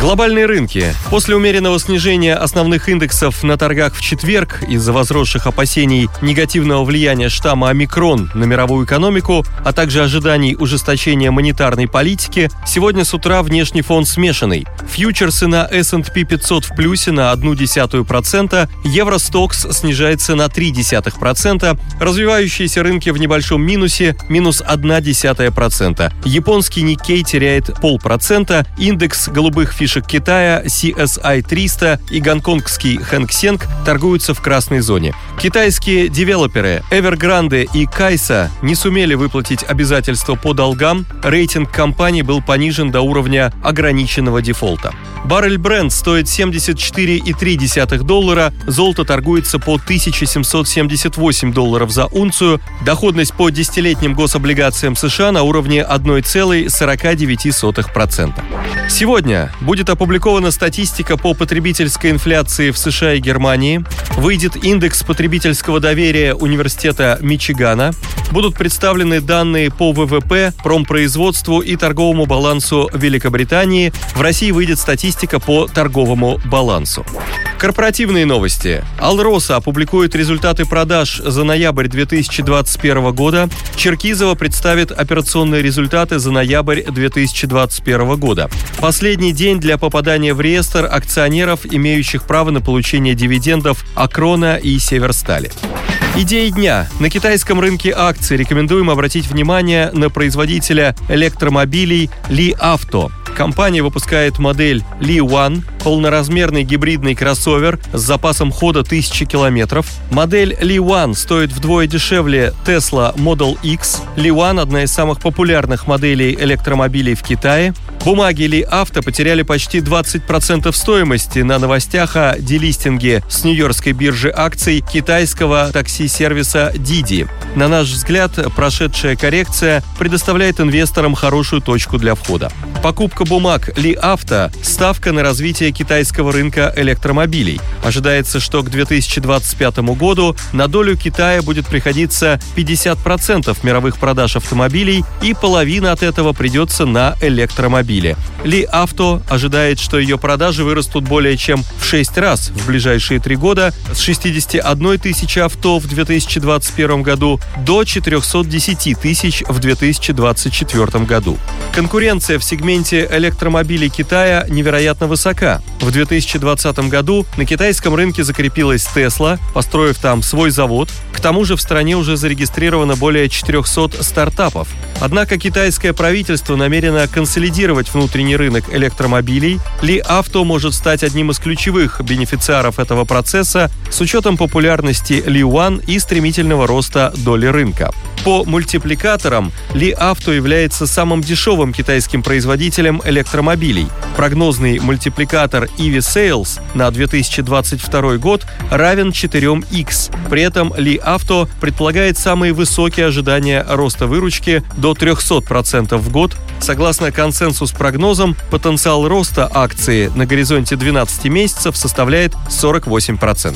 Глобальные рынки. После умеренного снижения основных индексов на торгах в четверг из-за возросших опасений негативного влияния штамма омикрон на мировую экономику, а также ожиданий ужесточения монетарной политики, сегодня с утра внешний фон смешанный. Фьючерсы на S&P 500 в плюсе на 0,1%, Евростокс снижается на 0,3%, развивающиеся рынки в небольшом минусе минус 0,1%, японский Никей теряет полпроцента, индекс голубых фишек фишек Китая CSI 300 и гонконгский Хэнк Сенг торгуются в красной зоне. Китайские девелоперы Evergrande и Кайса не сумели выплатить обязательства по долгам, рейтинг компании был понижен до уровня ограниченного дефолта. Баррель бренд стоит 74,3 доллара, золото торгуется по 1778 долларов за унцию, доходность по десятилетним гособлигациям США на уровне 1,49%. Сегодня будет опубликована статистика по потребительской инфляции в США и Германии, выйдет индекс потребительского доверия Университета Мичигана, будут представлены данные по ВВП, промпроизводству и торговому балансу Великобритании, в России выйдет статистика по торговому балансу. Корпоративные новости. Алроса опубликует результаты продаж за ноябрь 2021 года. Черкизова представит операционные результаты за ноябрь 2021 года. Последний день для попадания в реестр акционеров, имеющих право на получение дивидендов Акрона и Северстали. Идеи дня. На китайском рынке акций рекомендуем обратить внимание на производителя электромобилей Li Auto. Компания выпускает модель Li One, полноразмерный гибридный кроссовер с запасом хода 1000 километров. Модель Li One стоит вдвое дешевле Tesla Model X. Li One – одна из самых популярных моделей электромобилей в Китае. Бумаги Ли Авто потеряли почти 20% стоимости на новостях о делистинге с нью-йоркской биржи акций китайского такси-сервиса Didi. На наш взгляд, прошедшая коррекция предоставляет инвесторам хорошую точку для входа. Покупка бумаг Ли Авто – ставка на развитие китайского рынка электромобилей. Ожидается, что к 2025 году на долю Китая будет приходиться 50% мировых продаж автомобилей, и половина от этого придется на электромобили. Ли Авто ожидает, что ее продажи вырастут более чем в 6 раз в ближайшие три года с 61 тысячи авто в 2021 году до 410 тысяч в 2024 году. Конкуренция в сегменте электромобилей Китая невероятно высока. В 2020 году на китайском рынке закрепилась Tesla, построив там свой завод. К тому же в стране уже зарегистрировано более 400 стартапов. Однако китайское правительство намерено консолидировать внутренний рынок электромобилей. Ли Авто может стать одним из ключевых бенефициаров этого процесса с учетом популярности Ли One и стремительного роста доли рынка. По мультипликаторам Ли Авто является самым дешевым китайским производителем электромобилей. Прогнозный мультипликатор EV Sales на 2022 год равен 4x. При этом Ли Авто предполагает самые высокие ожидания роста выручки до 300% в год. Согласно консенсус-прогнозам, потенциал роста акции на горизонте 12 месяцев составляет 48%.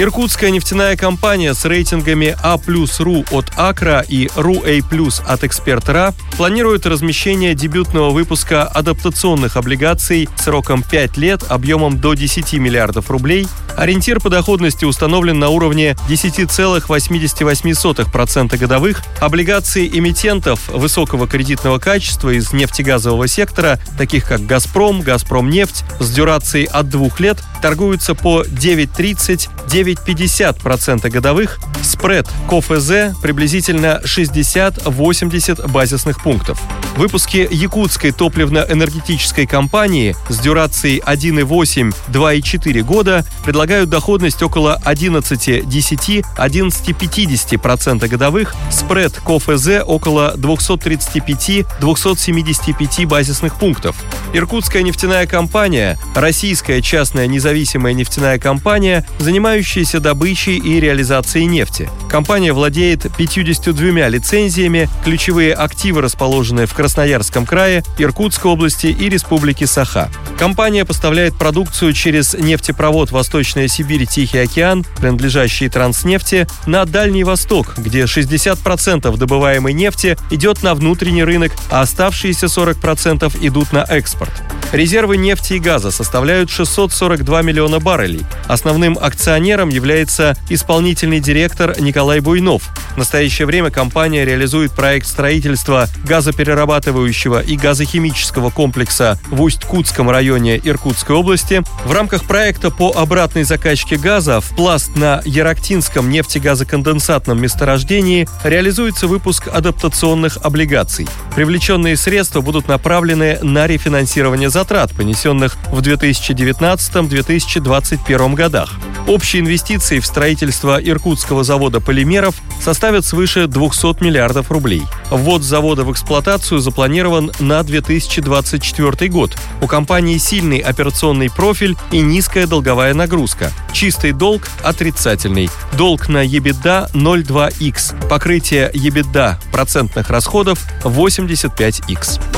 Иркутская нефтяная компания с рейтингами А РУ от Акра и РУ А от Эксперт.РА планирует размещение дебютного выпуска адаптационных облигаций сроком 5 лет объемом до 10 миллиардов рублей. Ориентир по доходности установлен на уровне 10,88% годовых. Облигации эмитентов высокого кредитного качества из нефтегазового сектора, таких как «Газпром», «Газпромнефть», с дюрацией от двух лет, торгуются по 9,30, 9,50% годовых, спред КОФЗ приблизительно 60-80 базисных пунктов. Выпуски якутской топливно-энергетической компании с дюрацией 1,8-2,4 года предлагают доходность около 11-10-11,50% годовых, спред КОФЗ около 235-275 базисных пунктов. Иркутская нефтяная компания – российская частная независимая нефтяная компания, занимающая занимающаяся добычей и реализацией нефти. Компания владеет 52 лицензиями, ключевые активы расположены в Красноярском крае, Иркутской области и Республике Саха. Компания поставляет продукцию через нефтепровод Восточная Сибирь Тихий океан, принадлежащий Транснефти, на Дальний Восток, где 60% добываемой нефти идет на внутренний рынок, а оставшиеся 40% идут на экспорт. Резервы нефти и газа составляют 642 миллиона баррелей. Основным акционером является исполнительный директор Николай Буйнов. В настоящее время компания реализует проект строительства газоперерабатывающего и газохимического комплекса в Усть-Кутском районе Иркутской области. В рамках проекта по обратной закачке газа в пласт на Ярактинском нефтегазоконденсатном месторождении реализуется выпуск адаптационных облигаций. Привлеченные средства будут направлены на рефинансирование затрат, понесенных в 2019-2021 годах. Общие инвестиции в строительство Иркутского завода полимеров составят свыше 200 миллиардов рублей. Ввод завода в эксплуатацию запланирован на 2024 год. У компании сильный операционный профиль и низкая долговая нагрузка. Чистый долг отрицательный. Долг на EBITDA 0,2x. Покрытие EBITDA процентных расходов 85x.